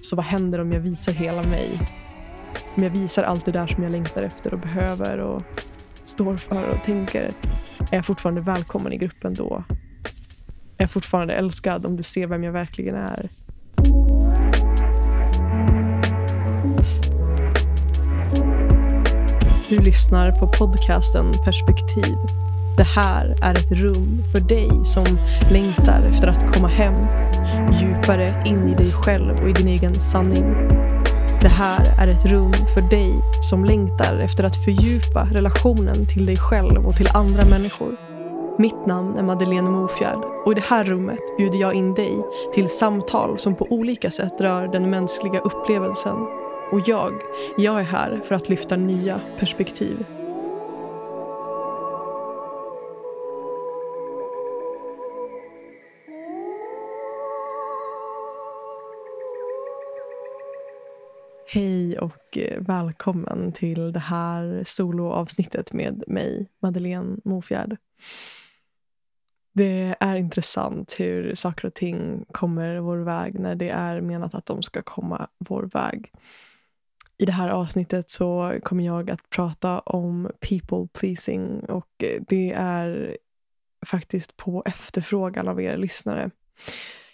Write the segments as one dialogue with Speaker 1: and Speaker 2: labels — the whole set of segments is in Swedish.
Speaker 1: Så vad händer om jag visar hela mig? Om jag visar allt det där som jag längtar efter och behöver och står för och tänker. Är jag fortfarande välkommen i gruppen då? Är jag fortfarande älskad om du ser vem jag verkligen är? Du lyssnar på podcasten Perspektiv. Det här är ett rum för dig som längtar efter att komma hem djupare in i dig själv och i din egen sanning. Det här är ett rum för dig som längtar efter att fördjupa relationen till dig själv och till andra människor. Mitt namn är Madeleine Mofjärd och i det här rummet bjuder jag in dig till samtal som på olika sätt rör den mänskliga upplevelsen. Och jag, jag är här för att lyfta nya perspektiv. Hej och eh, välkommen till det här soloavsnittet med mig, Madeleine Mofjärd. Det är intressant hur saker och ting kommer vår väg när det är menat att de ska komma vår väg. I det här avsnittet så kommer jag att prata om people pleasing och eh, det är faktiskt på efterfrågan av er lyssnare.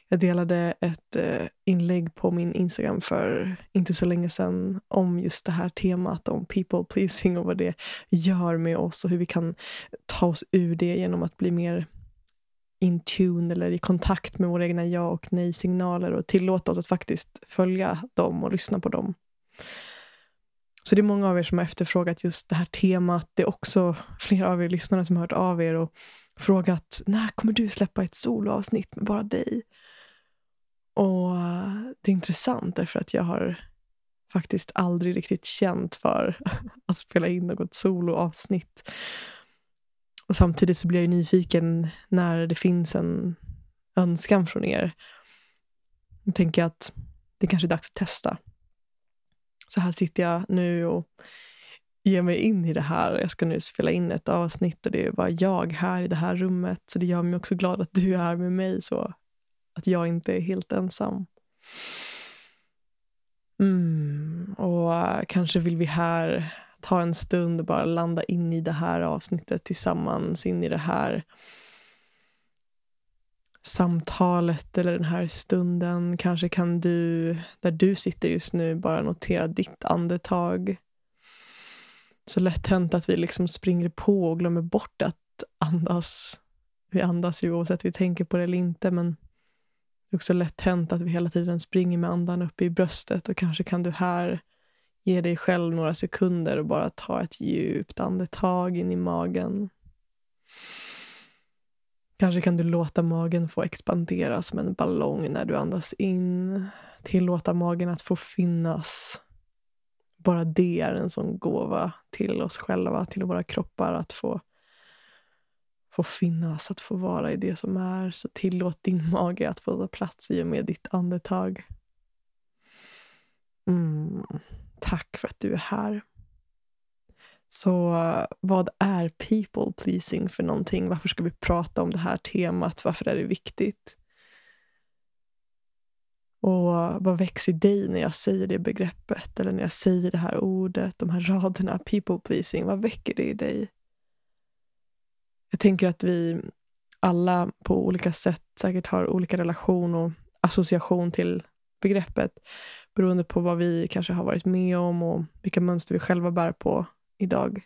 Speaker 1: Jag delade ett eh, inlägg på min Instagram för inte så länge sedan om just det här temat om people pleasing och vad det gör med oss och hur vi kan ta oss ur det genom att bli mer in tune eller i kontakt med våra egna ja och nej-signaler och tillåta oss att faktiskt följa dem och lyssna på dem. Så det är många av er som har efterfrågat just det här temat. Det är också flera av er lyssnare som har hört av er och frågat när kommer du släppa ett soloavsnitt med bara dig? Och det är intressant därför att jag har faktiskt aldrig riktigt känt för att spela in något soloavsnitt. Och samtidigt så blir jag nyfiken när det finns en önskan från er. Nu tänker att det kanske är dags att testa. Så här sitter jag nu och ger mig in i det här. Jag ska nu spela in ett avsnitt och det är bara jag här i det här rummet. Så det gör mig också glad att du är här med mig så att jag inte är helt ensam. Mm, och kanske vill vi här ta en stund och bara landa in i det här avsnittet tillsammans, in i det här samtalet eller den här stunden. Kanske kan du, där du sitter just nu, bara notera ditt andetag. Så lätt hänt att vi liksom springer på och glömmer bort att andas. Vi andas ju oavsett vi tänker på det eller inte, men det är också lätt hänt att vi hela tiden springer med andan uppe i bröstet och kanske kan du här ge dig själv några sekunder och bara ta ett djupt andetag in i magen. Kanske kan du låta magen få expandera som en ballong när du andas in. Tillåta magen att få finnas. Bara det är en sån gåva till oss själva, till våra kroppar att få få finnas, att få vara i det som är. Så tillåt din mage att få ta plats i och med ditt andetag. Mm. Tack för att du är här. Så vad är people pleasing för någonting? Varför ska vi prata om det här temat? Varför är det viktigt? Och vad väcks i dig när jag säger det begreppet? Eller när jag säger det här ordet, de här raderna, people pleasing. Vad väcker det i dig? Jag tänker att vi alla på olika sätt säkert har olika relation och association till begreppet beroende på vad vi kanske har varit med om och vilka mönster vi själva bär på idag.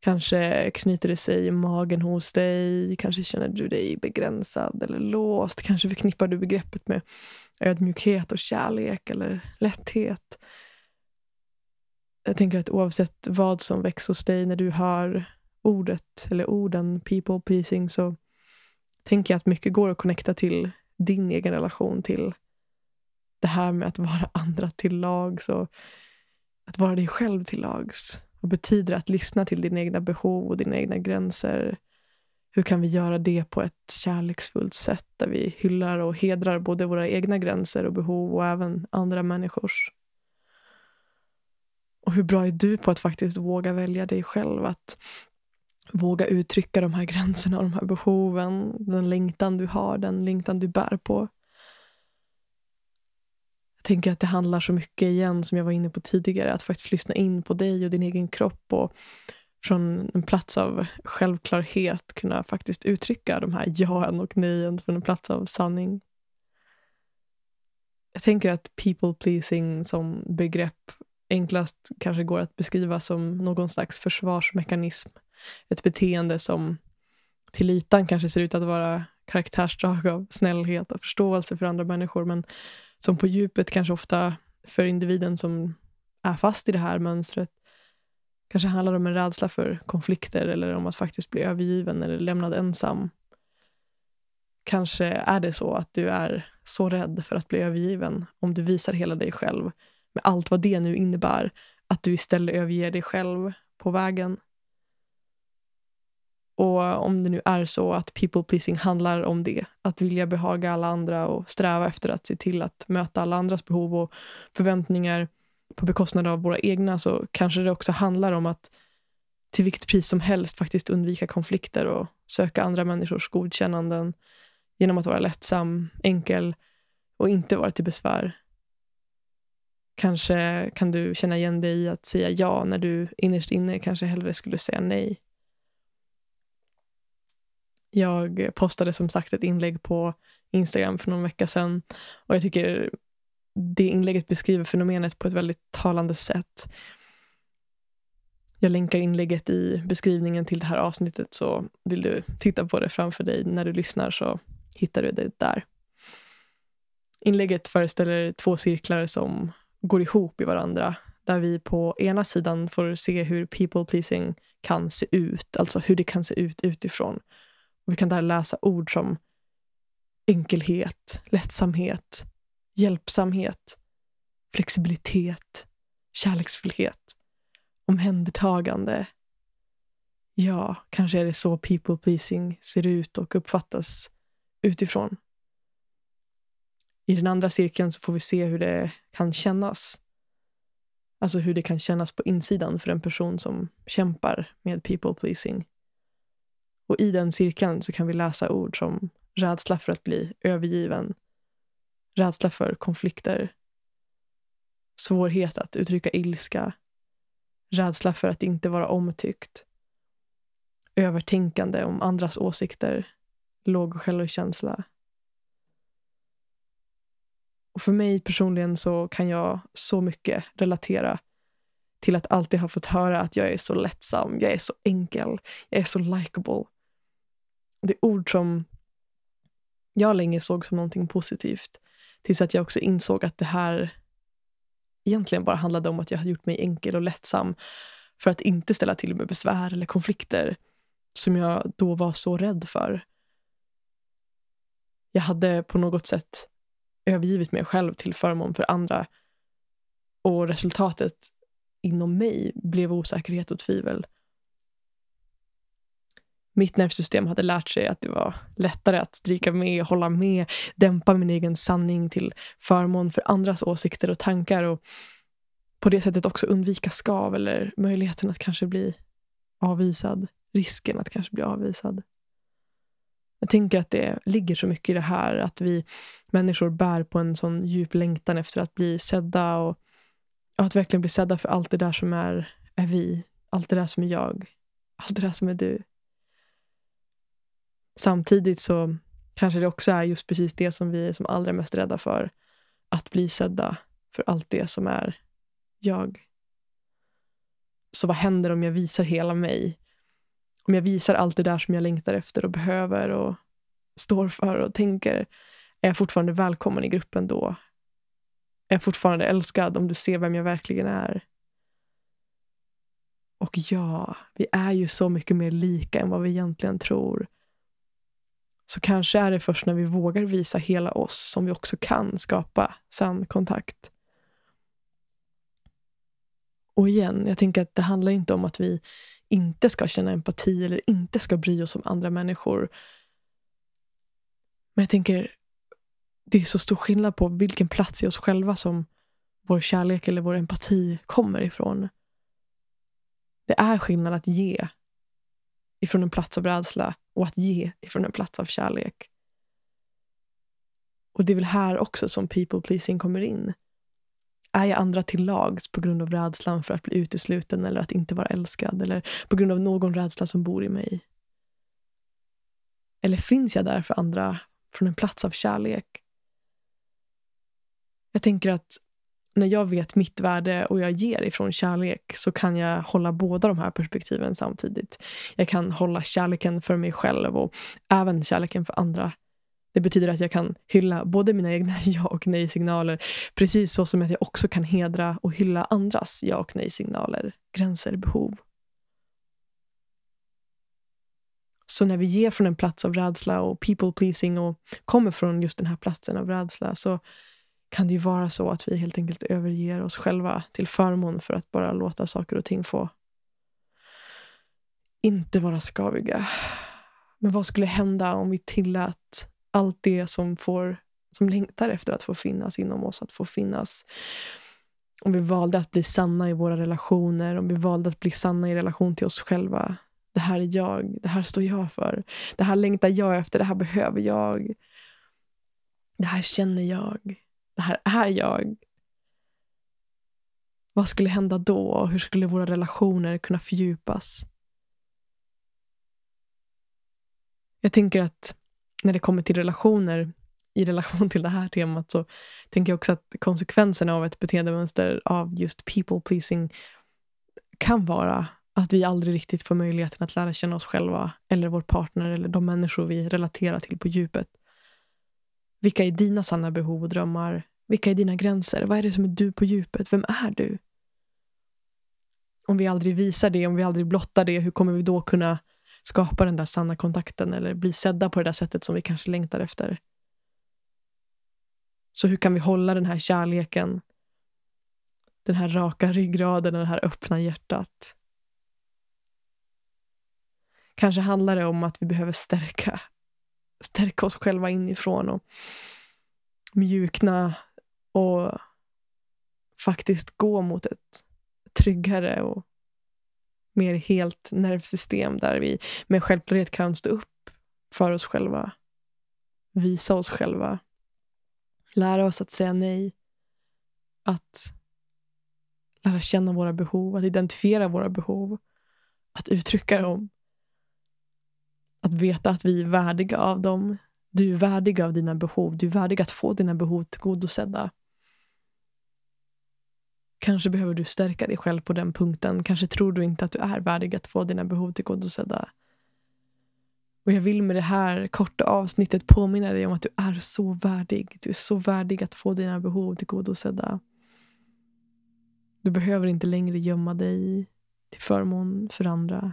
Speaker 1: Kanske knyter det sig i magen hos dig, kanske känner du dig begränsad eller låst. Kanske förknippar du begreppet med ödmjukhet och kärlek eller lätthet. Jag tänker att oavsett vad som väcks hos dig när du hör ordet eller orden people pleasing så tänker jag att mycket går att connecta till din egen relation till det här med att vara andra till lags och att vara dig själv till lags. Vad betyder det att lyssna till dina egna behov och dina egna gränser? Hur kan vi göra det på ett kärleksfullt sätt där vi hyllar och hedrar både våra egna gränser och behov och även andra människors? Och hur bra är du på att faktiskt våga välja dig själv? Att våga uttrycka de här gränserna och de här behoven, den längtan du har, den längtan du bär på. Jag tänker att det handlar så mycket igen, som jag var inne på tidigare, att faktiskt lyssna in på dig och din egen kropp och från en plats av självklarhet kunna faktiskt uttrycka de här jaen och nejen från en plats av sanning. Jag tänker att people pleasing som begrepp enklast kanske går att beskriva som någon slags försvarsmekanism. Ett beteende som till ytan kanske ser ut att vara karaktärsdrag av snällhet och förståelse för andra människor, men som på djupet kanske ofta för individen som är fast i det här mönstret kanske handlar om en rädsla för konflikter eller om att faktiskt bli övergiven eller lämnad ensam. Kanske är det så att du är så rädd för att bli övergiven om du visar hela dig själv med allt vad det nu innebär, att du istället överger dig själv på vägen. Och om det nu är så att people pleasing handlar om det, att vilja behaga alla andra och sträva efter att se till att möta alla andras behov och förväntningar på bekostnad av våra egna, så kanske det också handlar om att till vilket pris som helst faktiskt undvika konflikter och söka andra människors godkännanden genom att vara lättsam, enkel och inte vara till besvär. Kanske kan du känna igen dig i att säga ja när du innerst inne kanske hellre skulle säga nej. Jag postade som sagt ett inlägg på Instagram för någon vecka sedan och jag tycker det inlägget beskriver fenomenet på ett väldigt talande sätt. Jag länkar inlägget i beskrivningen till det här avsnittet så vill du titta på det framför dig när du lyssnar så hittar du det där. Inlägget föreställer två cirklar som går ihop i varandra. Där vi på ena sidan får se hur people pleasing kan se ut, alltså hur det kan se ut utifrån. Och vi kan där läsa ord som enkelhet, lättsamhet, hjälpsamhet, flexibilitet, kärleksfullhet, omhändertagande. Ja, kanske är det så people pleasing ser ut och uppfattas utifrån. I den andra cirkeln så får vi se hur det kan kännas. Alltså hur det kan kännas på insidan för en person som kämpar med people pleasing. Och i den cirkeln så kan vi läsa ord som rädsla för att bli övergiven, rädsla för konflikter, svårighet att uttrycka ilska, rädsla för att inte vara omtyckt, övertänkande om andras åsikter, låg självkänsla, och för mig personligen så kan jag så mycket relatera till att alltid ha fått höra att jag är så lättsam, jag är så enkel, jag är så likable. Det är ord som jag länge såg som någonting positivt. Tills att jag också insåg att det här egentligen bara handlade om att jag hade gjort mig enkel och lättsam för att inte ställa till med besvär eller konflikter som jag då var så rädd för. Jag hade på något sätt övergivit mig själv till förmån för andra. Och resultatet inom mig blev osäkerhet och tvivel. Mitt nervsystem hade lärt sig att det var lättare att stryka med, hålla med, dämpa min egen sanning till förmån för andras åsikter och tankar och på det sättet också undvika skav eller möjligheten att kanske bli avvisad. Risken att kanske bli avvisad. Jag tänker att det ligger så mycket i det här att vi människor bär på en sån djup längtan efter att bli sedda och att verkligen bli sedda för allt det där som är, är vi. Allt det där som är jag. Allt det där som är du. Samtidigt så kanske det också är just precis det som vi är som allra mest rädda för. Att bli sedda för allt det som är jag. Så vad händer om jag visar hela mig om jag visar allt det där som jag längtar efter och behöver och står för och tänker, är jag fortfarande välkommen i gruppen då? Är jag fortfarande älskad om du ser vem jag verkligen är? Och ja, vi är ju så mycket mer lika än vad vi egentligen tror. Så kanske är det först när vi vågar visa hela oss som vi också kan skapa sann kontakt. Och igen, jag tänker att det handlar inte om att vi inte ska känna empati eller inte ska bry oss om andra människor. Men jag tänker, det är så stor skillnad på vilken plats i oss själva som vår kärlek eller vår empati kommer ifrån. Det är skillnad att ge ifrån en plats av rädsla och att ge ifrån en plats av kärlek. Och det är väl här också som people pleasing kommer in. Är jag andra till lags på grund av rädslan för att bli utesluten eller att inte vara älskad? Eller på grund av någon rädsla som bor i mig? Eller finns jag där för andra från en plats av kärlek? Jag tänker att när jag vet mitt värde och jag ger ifrån kärlek så kan jag hålla båda de här perspektiven samtidigt. Jag kan hålla kärleken för mig själv och även kärleken för andra. Det betyder att jag kan hylla både mina egna ja och nej-signaler precis så som att jag också kan hedra och hylla andras ja och nej-signaler, gränser, behov. Så när vi ger från en plats av rädsla och people pleasing och kommer från just den här platsen av rädsla så kan det ju vara så att vi helt enkelt överger oss själva till förmån för att bara låta saker och ting få inte vara skaviga. Men vad skulle hända om vi tillät allt det som, får, som längtar efter att få finnas inom oss, att få finnas? Om vi valde att bli sanna i våra relationer, om vi valde att bli sanna i relation till oss själva. Det här är jag, det här står jag för. Det här längtar jag efter, det här behöver jag. Det här känner jag det här är jag. Vad skulle hända då och hur skulle våra relationer kunna fördjupas? Jag tänker att när det kommer till relationer, i relation till det här temat, så tänker jag också att konsekvenserna av ett beteendemönster av just people pleasing kan vara att vi aldrig riktigt får möjligheten att lära känna oss själva eller vår partner eller de människor vi relaterar till på djupet. Vilka är dina sanna behov och drömmar? Vilka är dina gränser? Vad är det som är du på djupet? Vem är du? Om vi aldrig visar det, om vi aldrig blottar det, hur kommer vi då kunna skapa den där sanna kontakten eller bli sedda på det där sättet som vi kanske längtar efter? Så hur kan vi hålla den här kärleken, den här raka ryggraden och det här öppna hjärtat? Kanske handlar det om att vi behöver stärka, stärka oss själva inifrån och mjukna och faktiskt gå mot ett tryggare och mer helt nervsystem där vi med självklarhet kan stå upp för oss själva. Visa oss själva. Lära oss att säga nej. Att lära känna våra behov, att identifiera våra behov. Att uttrycka dem. Att veta att vi är värdiga av dem. Du är värdig av dina behov. Du är värdig att få dina behov tillgodosedda. Kanske behöver du stärka dig själv på den punkten. Kanske tror du inte att du är värdig att få dina behov tillgodosedda. Och jag vill med det här korta avsnittet påminna dig om att du är så värdig. Du är så värdig att få dina behov tillgodosedda. Du behöver inte längre gömma dig till förmån för andra.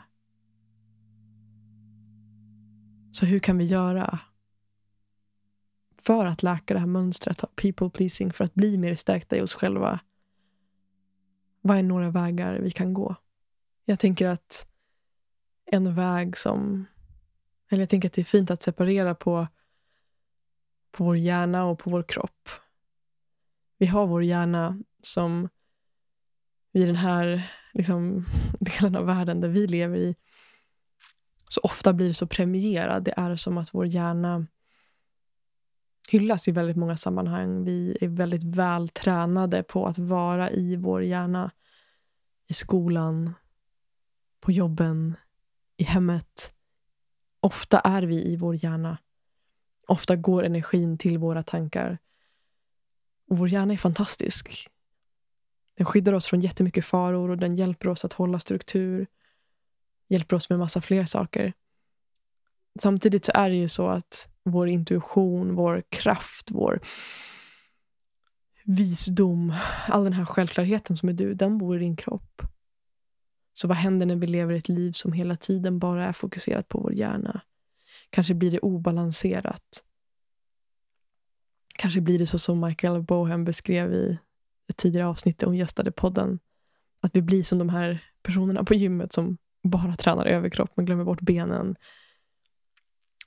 Speaker 1: Så hur kan vi göra för att läka det här mönstret av people pleasing, för att bli mer stärkta i oss själva? Vad är några vägar vi kan gå? Jag tänker att en väg som... Eller jag tänker att det är fint att separera på, på vår hjärna och på vår kropp. Vi har vår hjärna som i den här liksom, delen av världen där vi lever i så ofta blir så premierad. Det är som att vår hjärna hyllas i väldigt många sammanhang. Vi är väldigt väl tränade på att vara i vår hjärna. I skolan, på jobben, i hemmet. Ofta är vi i vår hjärna. Ofta går energin till våra tankar. Och vår hjärna är fantastisk. Den skyddar oss från jättemycket faror och den hjälper oss att hålla struktur. Hjälper oss med massa fler saker. Samtidigt så är det ju så att vår intuition, vår kraft, vår visdom, all den här självklarheten som är du, den bor i din kropp. Så vad händer när vi lever ett liv som hela tiden bara är fokuserat på vår hjärna? Kanske blir det obalanserat. Kanske blir det så som Michael Bohem beskrev i ett tidigare avsnitt där hon gästade podden. Att vi blir som de här personerna på gymmet som bara tränar överkropp men glömmer bort benen.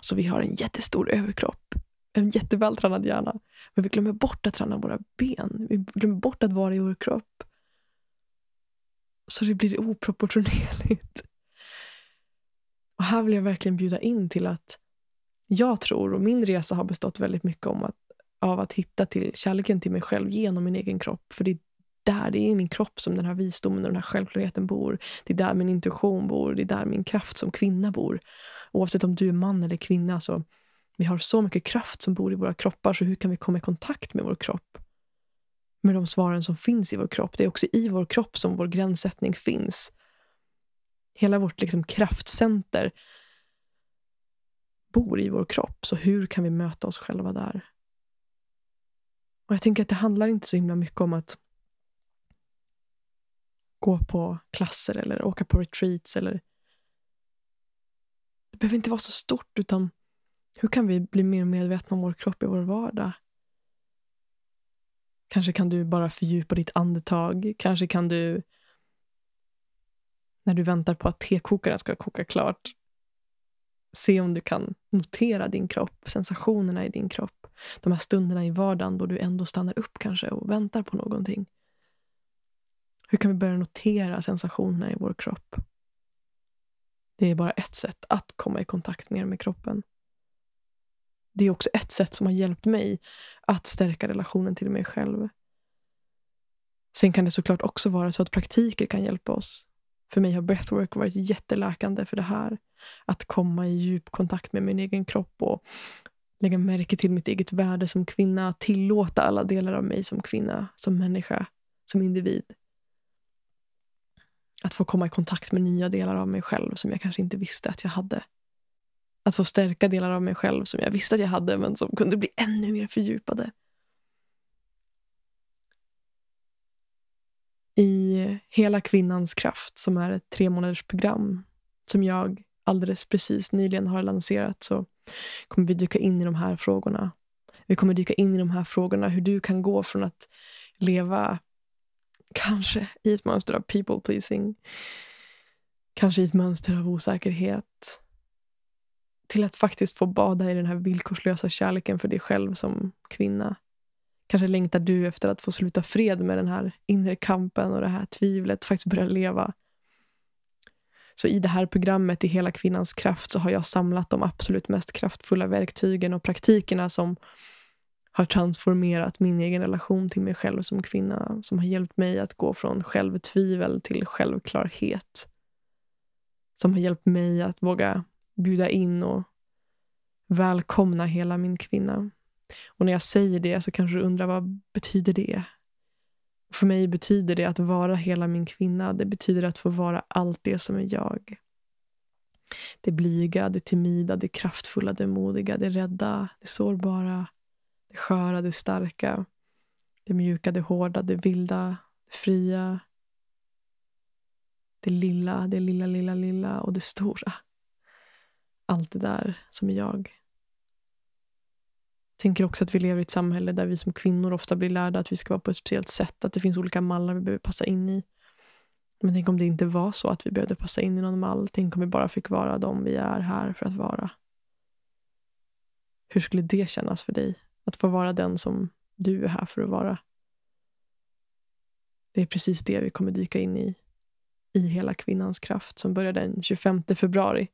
Speaker 1: Så vi har en jättestor överkropp, en jättevältränad hjärna. Men vi glömmer bort att träna våra ben. Vi glömmer bort att vara i vår kropp. Så det blir oproportionerligt. Och här vill jag verkligen bjuda in till att jag tror, och min resa har bestått väldigt mycket om att, av att hitta till kärleken till mig själv genom min egen kropp. För det är där, det är i min kropp som den här visdomen och den här självklarheten bor. Det är där min intuition bor, det är där min kraft som kvinna bor. Oavsett om du är man eller kvinna, så vi har så mycket kraft som bor i våra kroppar, så hur kan vi komma i kontakt med vår kropp? Med de svaren som finns i vår kropp. Det är också i vår kropp som vår gränssättning finns. Hela vårt liksom kraftcenter bor i vår kropp. Så hur kan vi möta oss själva där? Och Jag tänker att det handlar inte så himla mycket om att gå på klasser eller åka på retreats. Eller... Det behöver inte vara så stort, utan hur kan vi bli mer medvetna om vår kropp i vår vardag? Kanske kan du bara fördjupa ditt andetag. Kanske kan du, när du väntar på att tekokaren ska koka klart, se om du kan notera din kropp, sensationerna i din kropp. De här stunderna i vardagen då du ändå stannar upp kanske och väntar på någonting. Hur kan vi börja notera sensationerna i vår kropp? Det är bara ett sätt att komma i kontakt mer med kroppen. Det är också ett sätt som har hjälpt mig att stärka relationen till mig själv. Sen kan det såklart också vara så att praktiker kan hjälpa oss. För mig har breathwork varit jätteläkande för det här. Att komma i djup kontakt med min egen kropp och lägga märke till mitt eget värde som kvinna. Tillåta alla delar av mig som kvinna, som människa, som individ. Att få komma i kontakt med nya delar av mig själv som jag kanske inte visste att jag hade. Att få stärka delar av mig själv som jag visste att jag hade men som kunde bli ännu mer fördjupade. I Hela kvinnans kraft, som är ett tre månaders program som jag alldeles precis nyligen har lanserat, så kommer vi dyka in i de här frågorna. Vi kommer dyka in i de här frågorna, hur du kan gå från att leva kanske i ett mönster av people pleasing, kanske i ett mönster av osäkerhet, till att faktiskt få bada i den här villkorslösa kärleken för dig själv som kvinna. Kanske längtar du efter att få sluta fred med den här inre kampen och det här tvivlet, faktiskt börja leva. Så i det här programmet, i Hela kvinnans kraft, så har jag samlat de absolut mest kraftfulla verktygen och praktikerna som har transformerat min egen relation till mig själv som kvinna. Som har hjälpt mig att gå från självtvivel till självklarhet. Som har hjälpt mig att våga bjuda in och välkomna hela min kvinna. Och när jag säger det så kanske du undrar vad betyder det? För mig betyder det att vara hela min kvinna. Det betyder att få vara allt det som är jag. Det blyga, det timida, det kraftfulla, det modiga, det rädda, det sårbara, det sköra, det starka, det mjuka, det hårda, det vilda, det fria. Det lilla, det lilla, lilla, lilla och det stora. Allt det där som är jag. Jag tänker också att vi lever i ett samhälle där vi som kvinnor ofta blir lärda att vi ska vara på ett speciellt sätt, att det finns olika mallar vi behöver passa in i. Men tänk om det inte var så att vi behövde passa in i någon mall. Tänk om vi bara fick vara de vi är här för att vara. Hur skulle det kännas för dig? Att få vara den som du är här för att vara. Det är precis det vi kommer dyka in i i Hela kvinnans kraft som börjar den 25 februari.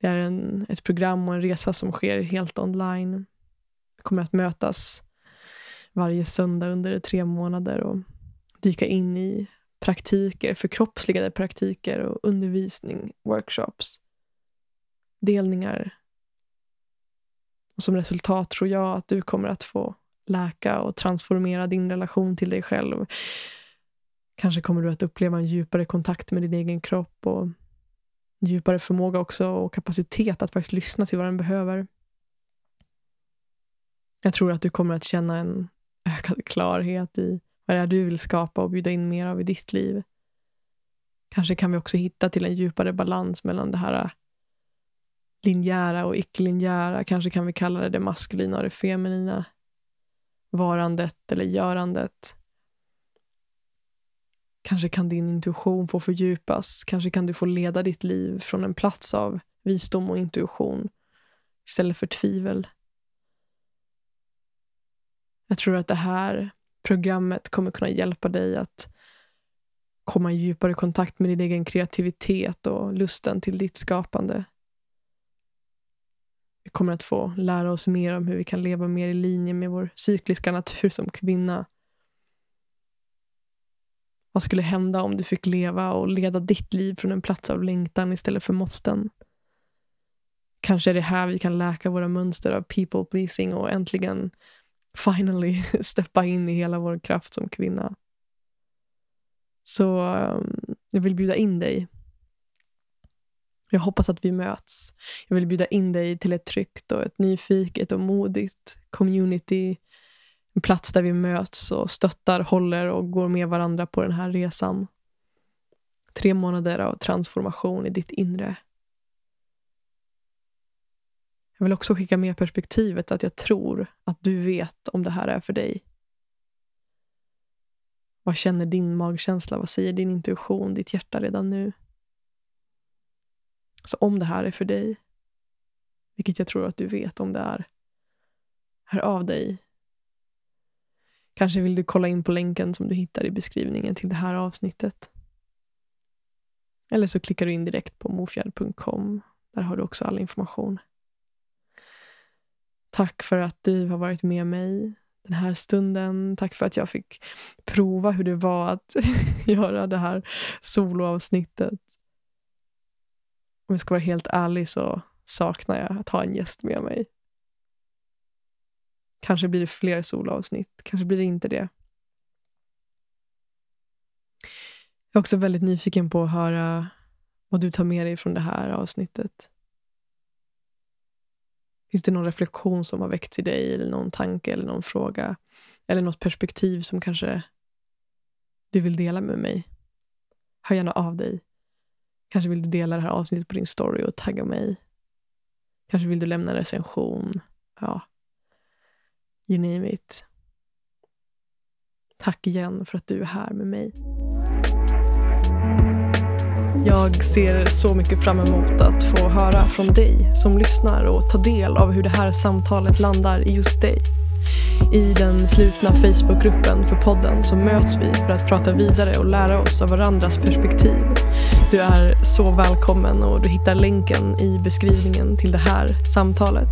Speaker 1: Det är en, ett program och en resa som sker helt online. Vi kommer att mötas varje söndag under tre månader och dyka in i praktiker, förkroppsligade praktiker och undervisning, workshops, delningar. Och som resultat tror jag att du kommer att få läka och transformera din relation till dig själv Kanske kommer du att uppleva en djupare kontakt med din egen kropp och djupare förmåga också och kapacitet att faktiskt lyssna till vad den behöver. Jag tror att du kommer att känna en ökad klarhet i vad det är du vill skapa och bjuda in mer av i ditt liv. Kanske kan vi också hitta till en djupare balans mellan det här linjära och icke-linjära. Kanske kan vi kalla det det maskulina och det feminina. Varandet eller görandet. Kanske kan din intuition få fördjupas. Kanske kan du få leda ditt liv från en plats av visdom och intuition istället för tvivel. Jag tror att det här programmet kommer kunna hjälpa dig att komma i djupare kontakt med din egen kreativitet och lusten till ditt skapande. Vi kommer att få lära oss mer om hur vi kan leva mer i linje med vår cykliska natur som kvinna Vad skulle hända om du fick leva och leda ditt liv från en plats av längtan istället för måsten? Kanske är det här vi kan läka våra mönster av people pleasing och äntligen finally steppa in i hela vår kraft som kvinna. Så ehm, jag vill bjuda in dig. Jag hoppas att vi möts. Jag vill bjuda in dig till ett tryggt och ett nyfiket och modigt community. En plats där vi möts och stöttar, håller och går med varandra på den här resan. Tre månader av transformation i ditt inre. Jag vill också skicka med perspektivet att jag tror att du vet om det här är för dig. Vad känner din magkänsla? Vad säger din intuition, ditt hjärta redan nu? Så om det här är för dig, vilket jag tror att du vet om det är, hör av dig. Kanske vill du kolla in på länken som du hittar i beskrivningen till det här avsnittet. Eller så klickar du in direkt på mofjärd.com. Där har du också all information. Tack för att du har varit med mig den här stunden. Tack för att jag fick prova hur det var att göra det här soloavsnittet. Om jag ska vara helt ärlig så saknar jag att ha en gäst med mig. Kanske blir det fler soloavsnitt, kanske blir det inte det. Jag är också väldigt nyfiken på att höra vad du tar med dig från det här avsnittet. Finns det någon reflektion som har väckts i dig, eller någon tanke eller någon fråga? Eller något perspektiv som kanske du vill dela med mig? Hör gärna av dig. Kanske vill du dela det här avsnittet på din story och tagga mig. Kanske vill du lämna en recension. Ja, you name it. Tack igen för att du är här med mig. Jag ser så mycket fram emot att få höra från dig som lyssnar och ta del av hur det här samtalet landar i just dig. I den slutna Facebookgruppen för podden så möts vi för att prata vidare och lära oss av varandras perspektiv. Du är så välkommen och du hittar länken i beskrivningen till det här samtalet.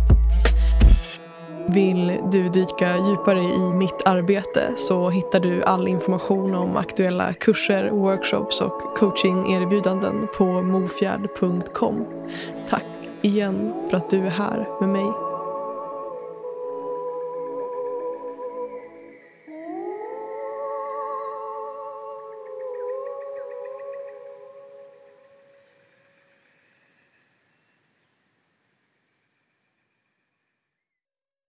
Speaker 1: Vill du dyka djupare i mitt arbete så hittar du all information om aktuella kurser, workshops och coachingerbjudanden på mofjärd.com. Tack igen för att du är här med mig.